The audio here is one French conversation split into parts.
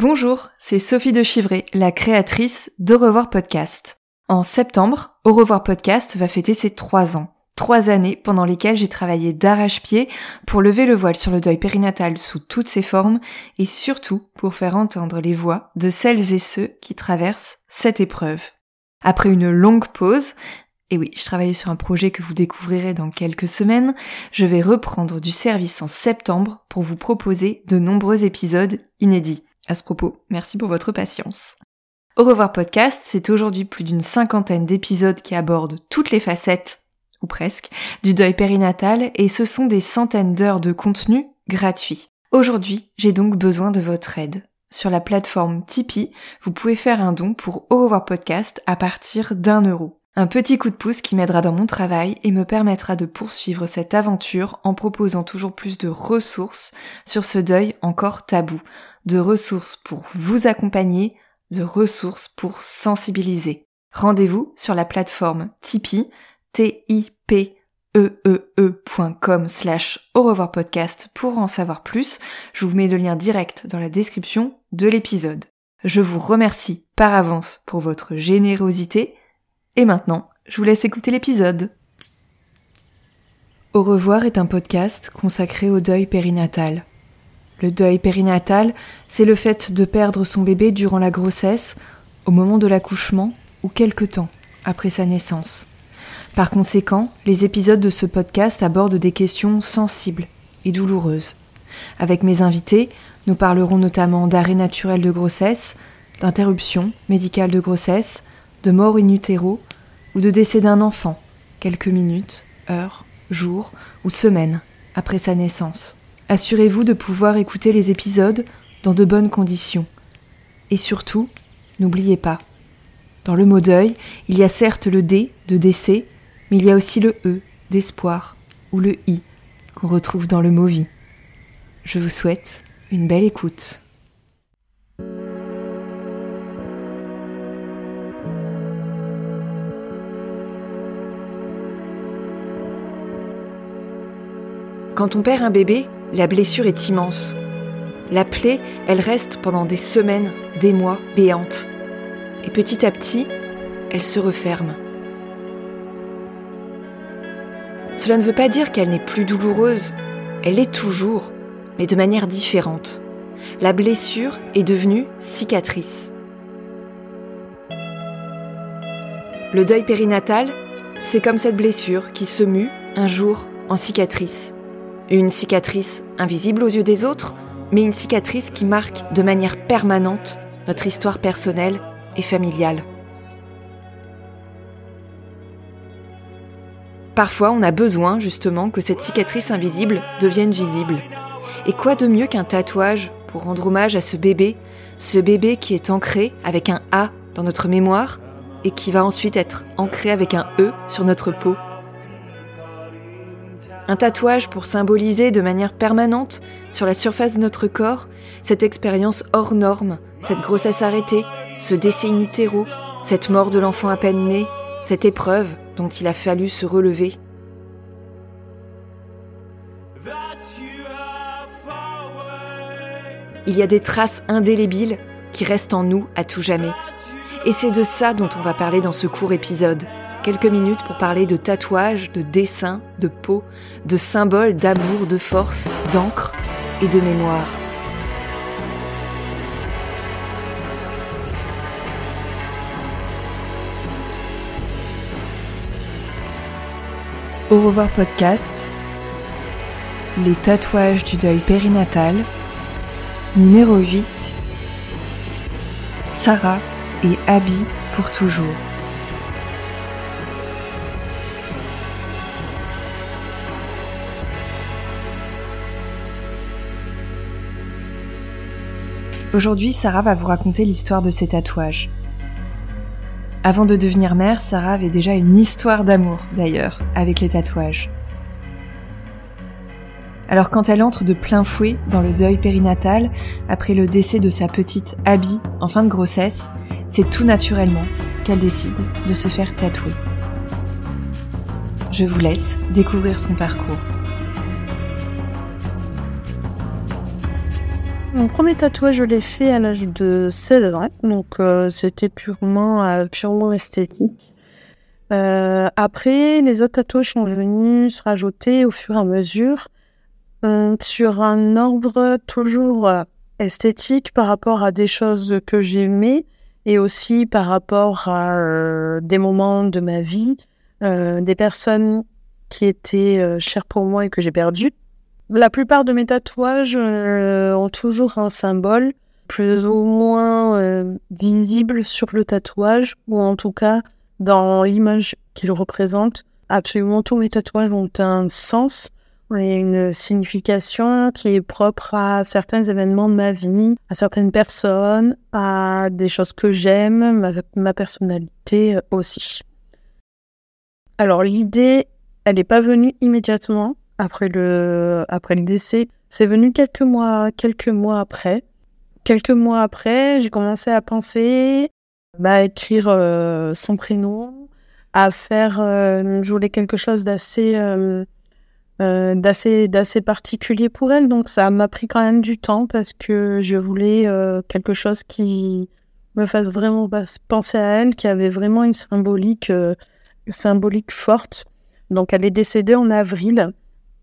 Bonjour, c'est Sophie de Chivray, la créatrice d'Au revoir podcast. En septembre, Au revoir podcast va fêter ses trois ans. Trois années pendant lesquelles j'ai travaillé d'arrache-pied pour lever le voile sur le deuil périnatal sous toutes ses formes et surtout pour faire entendre les voix de celles et ceux qui traversent cette épreuve. Après une longue pause, et oui, je travaillais sur un projet que vous découvrirez dans quelques semaines, je vais reprendre du service en septembre pour vous proposer de nombreux épisodes inédits. À ce propos, merci pour votre patience. Au revoir podcast, c'est aujourd'hui plus d'une cinquantaine d'épisodes qui abordent toutes les facettes, ou presque, du deuil périnatal et ce sont des centaines d'heures de contenu gratuit. Aujourd'hui, j'ai donc besoin de votre aide. Sur la plateforme Tipeee, vous pouvez faire un don pour Au revoir podcast à partir d'un euro. Un petit coup de pouce qui m'aidera dans mon travail et me permettra de poursuivre cette aventure en proposant toujours plus de ressources sur ce deuil encore tabou, de ressources pour vous accompagner, de ressources pour sensibiliser. Rendez-vous sur la plateforme Tipeee, t i p e au revoir podcast pour en savoir plus. Je vous mets le lien direct dans la description de l'épisode. Je vous remercie par avance pour votre générosité. Et maintenant, je vous laisse écouter l'épisode. Au revoir est un podcast consacré au deuil périnatal. Le deuil périnatal, c'est le fait de perdre son bébé durant la grossesse, au moment de l'accouchement ou quelque temps après sa naissance. Par conséquent, les épisodes de ce podcast abordent des questions sensibles et douloureuses. Avec mes invités, nous parlerons notamment d'arrêt naturel de grossesse, d'interruption médicale de grossesse, de mort in utero ou de décès d'un enfant, quelques minutes, heures, jours ou semaines après sa naissance. Assurez-vous de pouvoir écouter les épisodes dans de bonnes conditions. Et surtout, n'oubliez pas, dans le mot deuil, il y a certes le D de décès, mais il y a aussi le E d'espoir ou le I qu'on retrouve dans le mot vie. Je vous souhaite une belle écoute. Quand on perd un bébé, la blessure est immense. La plaie, elle reste pendant des semaines, des mois, béante. Et petit à petit, elle se referme. Cela ne veut pas dire qu'elle n'est plus douloureuse. Elle est toujours, mais de manière différente. La blessure est devenue cicatrice. Le deuil périnatal, c'est comme cette blessure qui se mue un jour en cicatrice. Une cicatrice invisible aux yeux des autres, mais une cicatrice qui marque de manière permanente notre histoire personnelle et familiale. Parfois, on a besoin justement que cette cicatrice invisible devienne visible. Et quoi de mieux qu'un tatouage pour rendre hommage à ce bébé, ce bébé qui est ancré avec un A dans notre mémoire et qui va ensuite être ancré avec un E sur notre peau? Un tatouage pour symboliser de manière permanente, sur la surface de notre corps, cette expérience hors norme, cette grossesse arrêtée, ce décès in cette mort de l'enfant à peine né, cette épreuve dont il a fallu se relever. Il y a des traces indélébiles qui restent en nous à tout jamais. Et c'est de ça dont on va parler dans ce court épisode quelques minutes pour parler de tatouages, de dessins, de peau, de symboles d'amour, de force, d'encre et de mémoire. Au revoir podcast, les tatouages du deuil périnatal, numéro 8, Sarah et Abby pour toujours. Aujourd'hui, Sarah va vous raconter l'histoire de ses tatouages. Avant de devenir mère, Sarah avait déjà une histoire d'amour, d'ailleurs, avec les tatouages. Alors quand elle entre de plein fouet dans le deuil périnatal, après le décès de sa petite Abby en fin de grossesse, c'est tout naturellement qu'elle décide de se faire tatouer. Je vous laisse découvrir son parcours. Mon premier tatouage, je l'ai fait à l'âge de 16 ans, donc euh, c'était purement, euh, purement esthétique. Euh, après, les autres tatouages sont venus se rajouter au fur et à mesure sur un ordre toujours esthétique par rapport à des choses que j'aimais et aussi par rapport à des moments de ma vie, des personnes qui étaient chères pour moi et que j'ai perdues. La plupart de mes tatouages euh, ont toujours un symbole plus ou moins euh, visible sur le tatouage, ou en tout cas dans l'image qu'il représente. Absolument tous mes tatouages ont un sens et une signification qui est propre à certains événements de ma vie, à certaines personnes, à des choses que j'aime, ma, ma personnalité euh, aussi. Alors l'idée, elle n'est pas venue immédiatement après le, après le décès. C'est venu quelques mois, quelques mois après. Quelques mois après, j'ai commencé à penser bah, à écrire euh, son prénom, à faire, euh, je voulais quelque chose d'assez, euh, d'assez, d'assez particulier pour elle. Donc ça m'a pris quand même du temps parce que je voulais quelque chose qui me fasse vraiment penser à elle, qui avait vraiment une symbolique, symbolique forte. Donc elle est décédée en avril.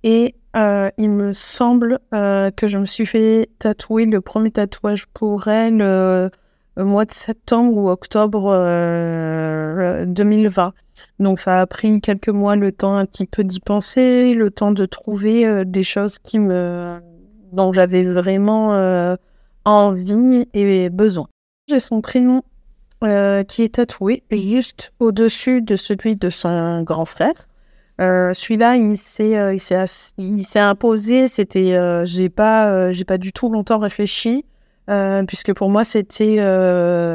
Et euh, il me semble euh, que je me suis fait tatouer le premier tatouage pour elle euh, mois de septembre ou octobre 2020. Donc ça a pris quelques mois le temps un petit peu d'y penser, le temps de trouver des choses qui me dont j'avais vraiment envie et besoin. J'ai son prénom qui est tatoué juste au-dessus de celui de son grand frère. Euh, celui-là, il s'est, euh, il s'est, il s'est imposé. C'était, euh, j'ai pas, j'ai pas du tout longtemps réfléchi, puisque pour moi, c'était,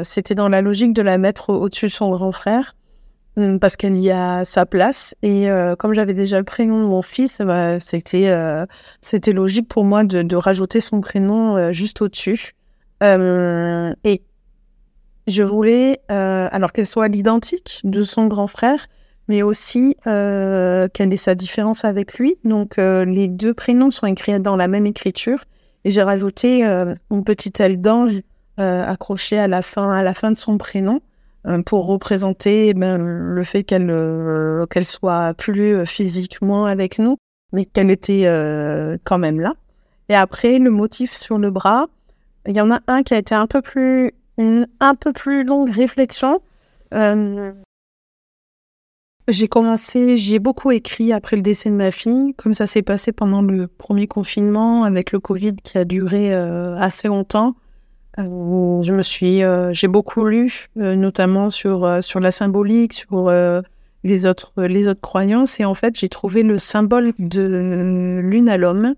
c'était dans la logique de la mettre au-dessus de son grand frère, parce qu'elle y a sa place. Et comme j'avais déjà le prénom de mon fils, bah, c'était, c'était logique pour moi de, de rajouter son prénom juste au-dessus. et je voulais, alors qu'elle soit l'identique de son grand frère, mais aussi euh, quelle est sa différence avec lui. Donc, euh, les deux prénoms sont écrits dans la même écriture. Et j'ai rajouté euh, une petite aile d'ange accrochée à la, fin, à la fin de son prénom pour représenter eh ben, le fait qu'elle qu'elle soit plus physiquement avec nous, mais qu'elle était quand même là. Et après, le motif sur le bras, il y en a un qui a été un peu plus, un peu plus longue réflexion. J'ai commencé, j'ai beaucoup écrit après le décès de ma fille, comme ça s'est passé pendant le premier confinement avec le Covid qui a duré euh, assez longtemps. Euh, je me suis, euh, j'ai beaucoup lu, notamment sur sur la symbolique, sur les autres les autres croyances, et en fait j'ai trouvé le symbole de l'une à l'homme,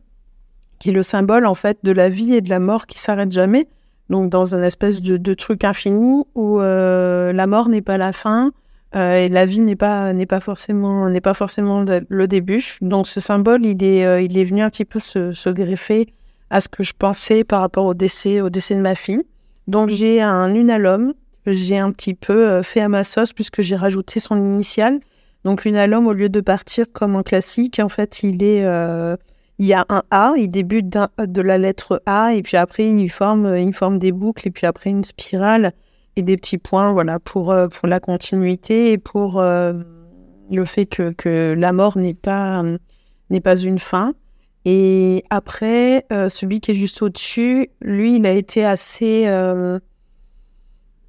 qui est le symbole en fait de la vie et de la mort qui s'arrête jamais. Donc dans un espèce de, de truc infini où la mort n'est pas la fin, euh, et la vie n'est pas n'est pas forcément n'est pas forcément le début. Donc ce symbole, il est euh, il est venu un petit peu se, greffer à ce que je pensais par rapport au décès au décès de ma fille. Donc j'ai un unalome que j'ai un petit peu euh, fait à ma sauce puisque j'ai rajouté son initiale. Donc l'unalome au lieu de partir comme un classique, en fait, il est il y a un A, il débute de la lettre A et puis après il forme il forme des boucles et puis après une spirale et des petits points voilà, pour, euh, pour la continuité et pour euh, le fait que, que la mort n'est pas, n'est pas une fin. Et après, euh, celui qui est juste au-dessus, lui, il a été assez,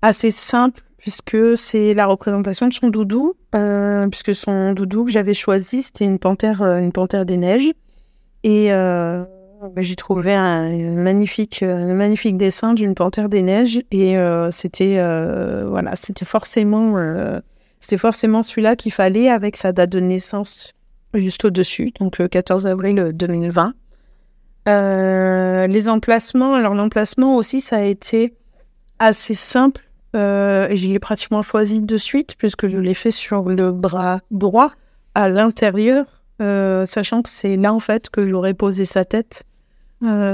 assez simple puisque c'est la représentation de son doudou, puisque son doudou que j'avais choisi, c'était une panthère, une panthère des neiges. Et j'ai trouvé un, magnifique, un magnifique dessin d'une panthère des neiges et euh, c'était euh, voilà, c'était forcément, euh, forcément celui-là qu'il fallait avec sa date de naissance juste au-dessus, donc le 14 avril 2020. Euh, les emplacements, alors l'emplacement aussi, ça a été assez simple. Euh, je l'ai pratiquement choisi de suite puisque je l'ai fait sur le bras droit à l'intérieur, euh, sachant que c'est là en fait que j'aurais posé sa tête euh,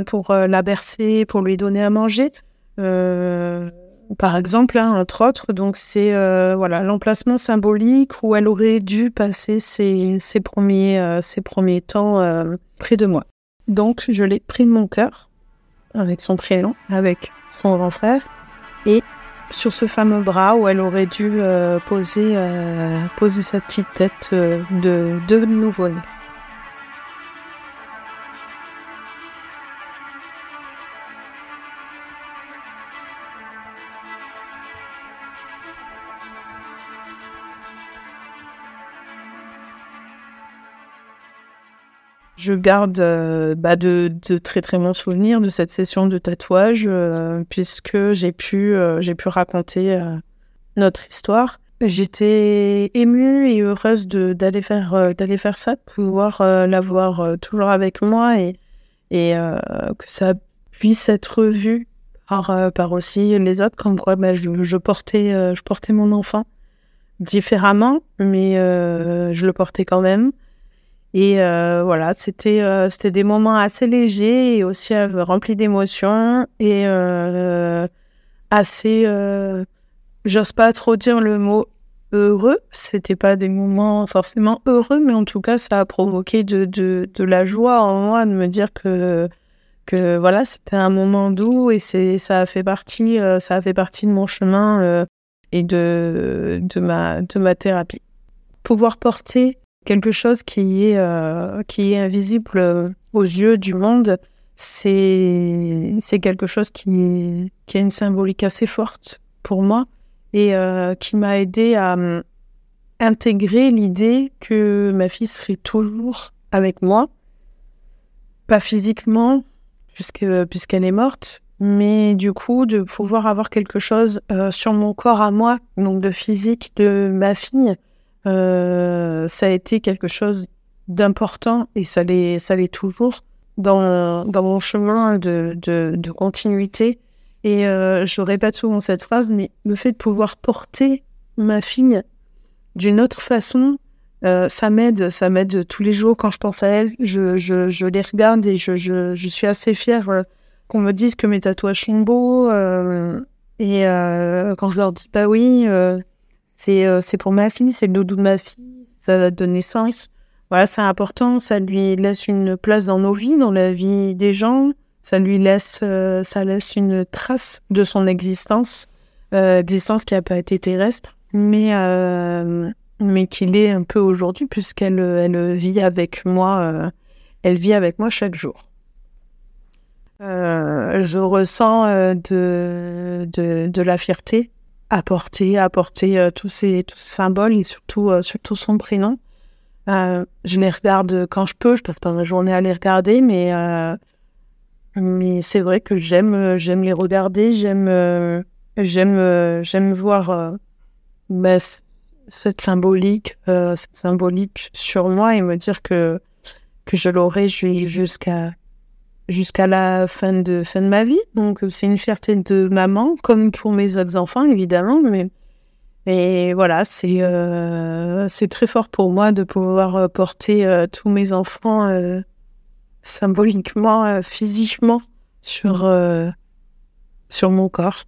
pour euh, la bercer, pour lui donner à manger. Euh, par exemple, hein, entre autres, donc c'est euh, voilà l'emplacement symbolique où elle aurait dû passer ses, premiers, euh, ses premiers temps euh, près de moi. Donc je l'ai pris de mon cœur avec son prénom, avec son grand frère et sur ce fameux bras où elle aurait dû euh, poser, euh, poser sa petite tête euh, de, de nouveau-né. Je garde euh, bah, de, de très très bons souvenirs de cette session de tatouage euh, puisque j'ai pu, euh, j'ai pu raconter notre histoire. J'étais émue et heureuse d'aller faire, d'aller faire ça, de pouvoir l'avoir toujours avec moi et, et que ça puisse être vu par, par aussi les autres, comme quoi bah, je, je, portais, je portais mon enfant différemment, mais je le portais quand même. Et euh, voilà, c'était euh, c'était des moments assez légers et aussi euh, remplis d'émotions et assez, j'ose pas trop dire le mot heureux. C'était pas des moments forcément heureux, mais en tout cas, ça a provoqué de, de, de la joie en moi de me dire que que voilà, c'était un moment doux et ça a fait partie ça fait partie de mon chemin et de de ma de ma thérapie. Pouvoir porter quelque chose qui est, euh, qui est invisible euh, aux yeux du monde, c'est c'est quelque chose qui, qui a une symbolique assez forte pour moi et euh, qui m'a aidé à euh, intégrer l'idée que ma fille serait toujours avec moi, pas physiquement puisque puisqu'elle est morte, mais du coup de pouvoir avoir quelque chose euh, sur mon corps à moi, donc de physique de ma fille. Euh, ça a été quelque chose d'important et ça l'est, ça l'est toujours dans, dans mon chemin de, de, de continuité. Et euh, je répète souvent cette phrase, mais le fait de pouvoir porter ma fille d'une autre façon, euh, ça m'aide, ça m'aide tous les jours quand je pense à elle. Je, je, je les regarde et je, je, je suis assez fière euh, qu'on me dise que mes tatouages sont beaux. euh, et euh, quand je leur dis, bah oui, c'est euh, c'est pour ma fille, c'est le doudou de ma fille, ça va donner sens. Voilà, c'est important, ça lui laisse une place dans nos vies, dans la vie des gens, ça lui laisse, euh, ça laisse une trace de son existence, euh, existence qui n'a pas été terrestre, mais, mais qui l'est un peu aujourd'hui, puisqu'elle elle vit avec moi, elle vit avec moi chaque jour. Je ressens de, de, de la fierté à porter, à porter euh, tous, ces, tous ces symboles et surtout, euh, surtout son prénom. Euh, je les regarde quand je peux, je passe pas ma journée à les regarder, mais, mais c'est vrai que j'aime, j'aime les regarder, j'aime, j'aime, j'aime voir bah, cette symbolique, euh, cette symbolique sur moi et me dire que, que je l'aurai ju- jusqu'à jusqu'à la fin de, fin de ma vie. Donc, c'est une fierté de maman, comme pour mes autres enfants, évidemment. Mais, mais voilà, c'est euh, très fort pour moi de pouvoir euh, porter euh, tous mes enfants euh, symboliquement, physiquement sur, sur mon corps.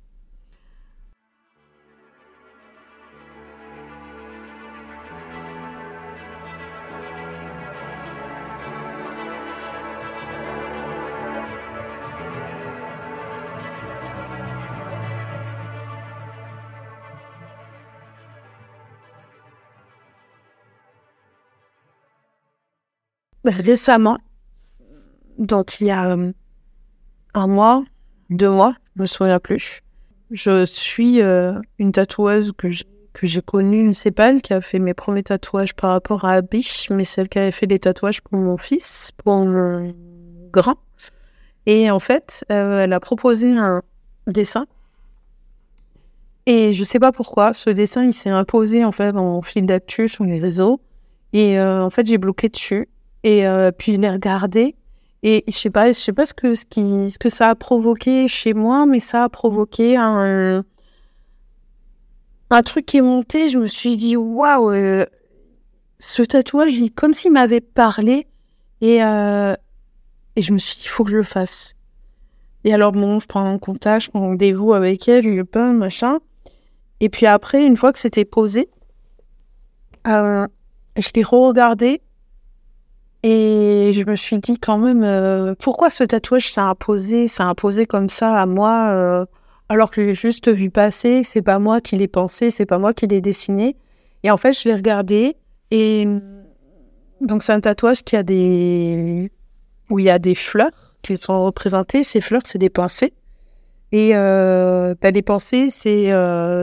Récemment, donc il y a euh, un mois, deux mois, je me souviens plus. Je suis euh, une tatoueuse que j'ai que j'ai connue, pas elle qui a fait mes premiers tatouages par rapport à Biche, mais celle qui avait fait les tatouages pour mon fils, pour mon grand. Et en fait, euh, elle a proposé un dessin. Et je sais pas pourquoi, ce dessin, il s'est imposé en fait en fil d'actu sur les réseaux. Et en fait, j'ai bloqué dessus. Et euh, puis je l'ai regardé. Et je sais pas, je sais pas ce que, ce, qui, ce que ça a provoqué chez moi, mais ça a provoqué un, un truc qui est monté. Je me suis dit, waouh, euh, ce tatouage, comme s'il m'avait parlé. Et, euh, et je me suis dit, il faut que je le fasse. Et alors, bon, je prends un contact, je prends rendez-vous avec elle, je peins, machin. Et puis après, une fois que c'était posé, je l'ai re-regardé et je me suis dit quand même, euh, pourquoi ce tatouage s'est imposé, s'est imposé comme ça à moi, euh, alors que j'ai juste vu passer, c'est pas moi qui l'ai pensé, c'est pas moi qui l'ai dessiné. Et en fait, je l'ai regardé et donc c'est un tatouage qui a des où il y a des fleurs qui sont représentées. Ces fleurs, c'est des pensées. Et euh, bah, les pensées, c'est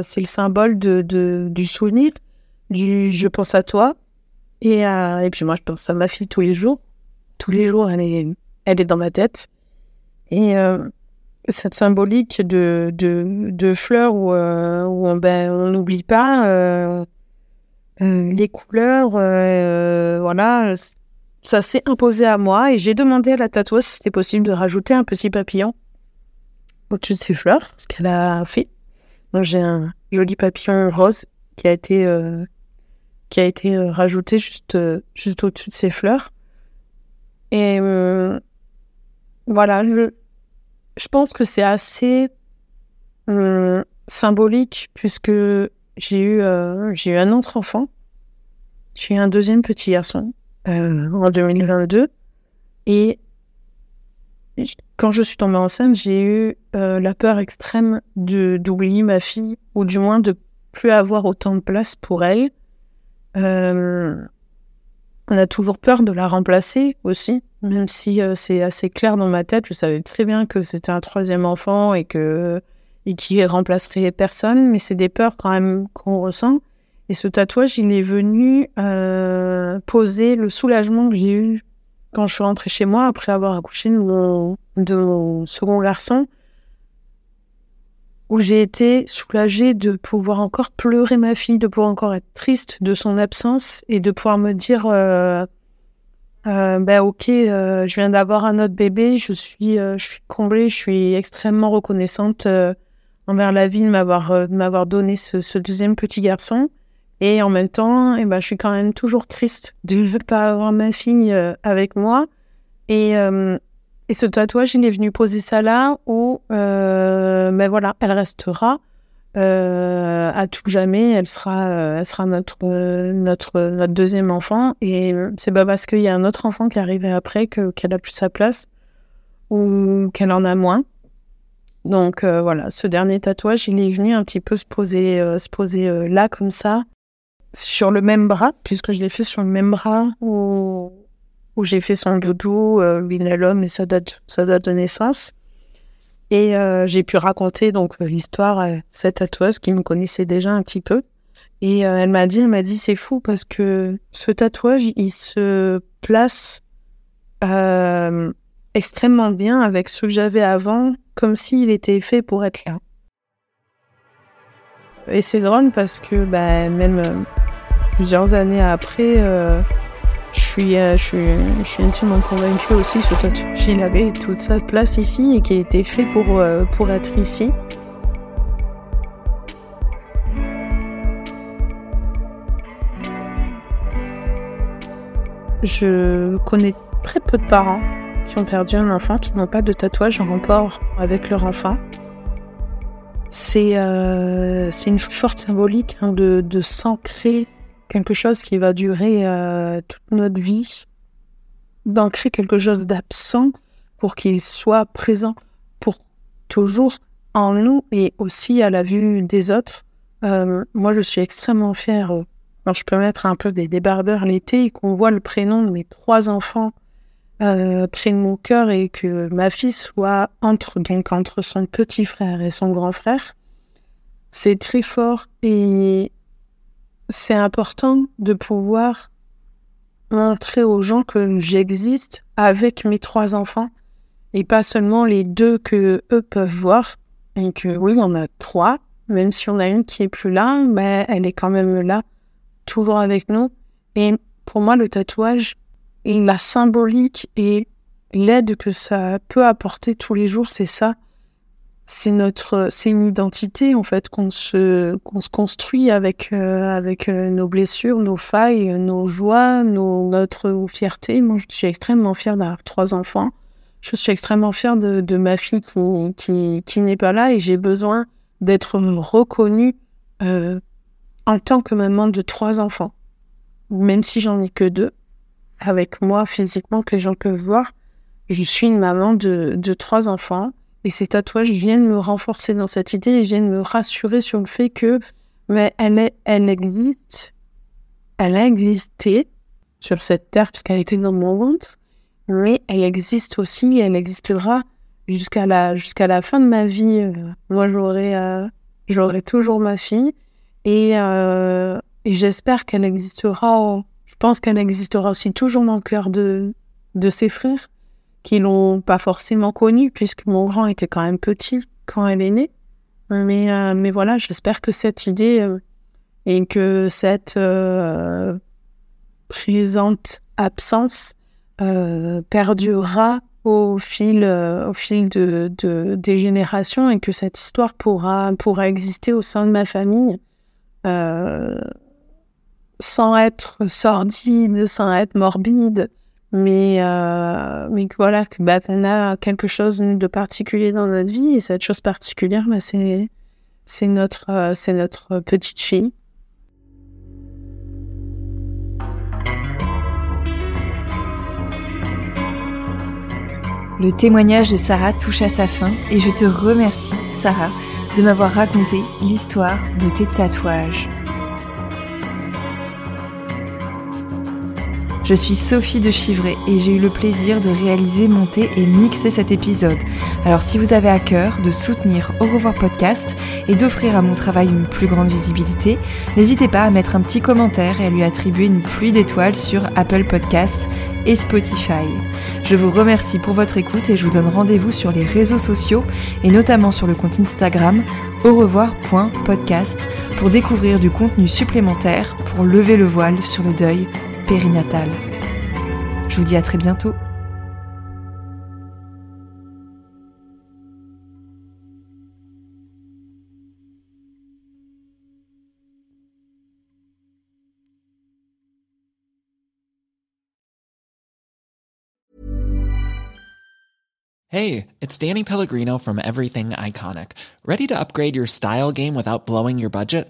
c'est le symbole de, du souvenir, du je pense à toi, et, euh, et puis moi, je pense à ma fille tous les jours. Tous les jours, elle est, elle est dans ma tête. Et euh, cette symbolique de, de, fleurs où, euh, où on ben, n'oublie pas euh, les couleurs, voilà, ça s'est imposé à moi. Et j'ai demandé à la tatoueuse si c'était possible de rajouter un petit papillon au-dessus de ces fleurs, ce qu'elle a fait. Donc j'ai un joli papillon rose qui a été qui a été euh, rajouté juste, euh, juste au-dessus de ces fleurs. Et euh, voilà, je, je pense que c'est assez symbolique puisque j'ai eu, j'ai eu un autre enfant. J'ai eu un deuxième petit garçon en 2022. Et quand je suis tombée enceinte, j'ai eu la peur extrême d'oublier ma fille, ou du moins de plus avoir autant de place pour elle. Euh, on a toujours peur de la remplacer aussi, même si euh, c'est assez clair dans ma tête. Je savais très bien que c'était un troisième enfant et que et qui remplacerait personne, mais c'est des peurs quand même qu'on ressent. Et ce tatouage, il est venu euh, poser le soulagement que j'ai eu quand je suis rentrée chez moi après avoir accouché de mon second garçon où j'ai été soulagée de pouvoir encore pleurer ma fille, de pouvoir encore être triste de son absence et de pouvoir me dire euh, euh, ben ok, euh, je viens d'avoir un autre bébé, je suis, je suis comblée, je suis extrêmement reconnaissante envers la vie de m'avoir m'avoir donné ce, deuxième petit garçon. Et en même temps, eh ben, je suis quand même toujours triste de ne pas avoir ma fille avec moi. Et, et ce tatouage, il est venu poser ça là où, euh, ben voilà, elle restera euh, à tout jamais. Elle sera, euh, sera notre, notre, notre deuxième enfant. Et c'est pas parce qu'il y a un autre enfant qui est arrivé après que, qu'elle a plus sa place ou qu'elle en a moins. Donc voilà, ce dernier tatouage, il est venu un petit peu se poser, se poser là comme ça, sur le même bras, puisque je l'ai fait sur le même bras où, où j'ai fait son doudou, euh, l'homme et sa date, sa date de naissance. Et euh, j'ai pu raconter donc euh, l'histoire à cette tatoueuse qui me connaissait déjà un petit peu. Et euh, elle m'a dit, elle m'a dit, c'est fou parce que ce tatouage, il se place extrêmement bien avec ce que j'avais avant, comme s'il était fait pour être là. Et c'est drôle parce que bah, même plusieurs années après, je suis, euh, je suis, je suis intimement convaincue aussi ce tatouage. Il avait toute sa place ici et qui était fait pour, euh, pour être ici. Je connais très peu de parents qui ont perdu un enfant, qui n'ont pas de tatouage en rapport avec leur enfant. C'est euh, une forte symbolique hein, de, de s'ancrer quelque chose qui va durer euh, toute notre vie, d'ancrer quelque chose d'absent pour qu'il soit présent pour toujours en nous et aussi à la vue des autres. Euh, moi, je suis extrêmement fière. Euh, je peux mettre un peu des débardeurs l'été et qu'on voit le prénom de mes trois enfants près de mon cœur et que ma fille soit entre, donc entre son petit frère et son grand frère. C'est très fort et c'est important de pouvoir montrer aux gens que j'existe avec mes trois enfants et pas seulement les deux que eux peuvent voir et que oui on a trois même si on a une qui est plus là mais elle est quand même là toujours avec nous et pour moi le tatouage la symbolique et l'aide que ça peut apporter tous les jours, c'est ça. C'est notre, c'est une identité en fait qu'on se, qu'on se construit avec, euh, avec euh, nos blessures, nos failles, nos joies, nos, notre fierté. Moi, je suis extrêmement fière d'avoir trois enfants. Je suis extrêmement fière de, de ma fille qui, qui, qui n'est pas là et j'ai besoin d'être reconnue euh, en tant que maman de trois enfants, même si j'en ai que deux, avec moi physiquement que les gens peuvent voir, je suis une maman de, de trois enfants et ces tatouages viennent me renforcer dans cette idée et viennent me rassurer sur le fait que mais elle, est, elle existe, elle a existé sur cette terre puisqu'elle était dans mon ventre, mais elle existe aussi, elle existera jusqu'à la, jusqu'à la fin de ma vie. Euh, moi, j'aurai, euh, j'aurai toujours ma fille et, euh, et j'espère qu'elle existera. Je pense qu'elle existera aussi toujours dans le cœur de, de ses frères qui l'ont pas forcément connue puisque mon grand était quand même petit quand elle est née. Mais, euh, mais voilà, j'espère que cette idée euh, et que cette euh, présente absence perdurera au fil, au fil de, des générations et que cette histoire pourra, pourra exister au sein de ma famille sans être sordide, sans être morbide, mais, euh, mais voilà, que, bah, a quelque chose de particulier dans notre vie et cette chose particulière, bah, c'est, c'est, notre, euh, c'est notre petite fille. Le témoignage de Sarah touche à sa fin et je te remercie, Sarah, de m'avoir raconté l'histoire de tes tatouages. Je suis Sophie de Chivray et j'ai eu le plaisir de réaliser, monter et mixer cet épisode. Alors si vous avez à cœur de soutenir Au revoir podcast et d'offrir à mon travail une plus grande visibilité, n'hésitez pas à mettre un petit commentaire et à lui attribuer une pluie d'étoiles sur Apple Podcast et Spotify. Je vous remercie pour votre écoute et je vous donne rendez-vous sur les réseaux sociaux et notamment sur le compte Instagram au revoir.podcast pour découvrir du contenu supplémentaire pour lever le voile sur le deuil périnatal. Je vous dis à très bientôt. Hey, it's Danny Pellegrino from Everything Iconic. Ready to upgrade your style game without blowing your budget?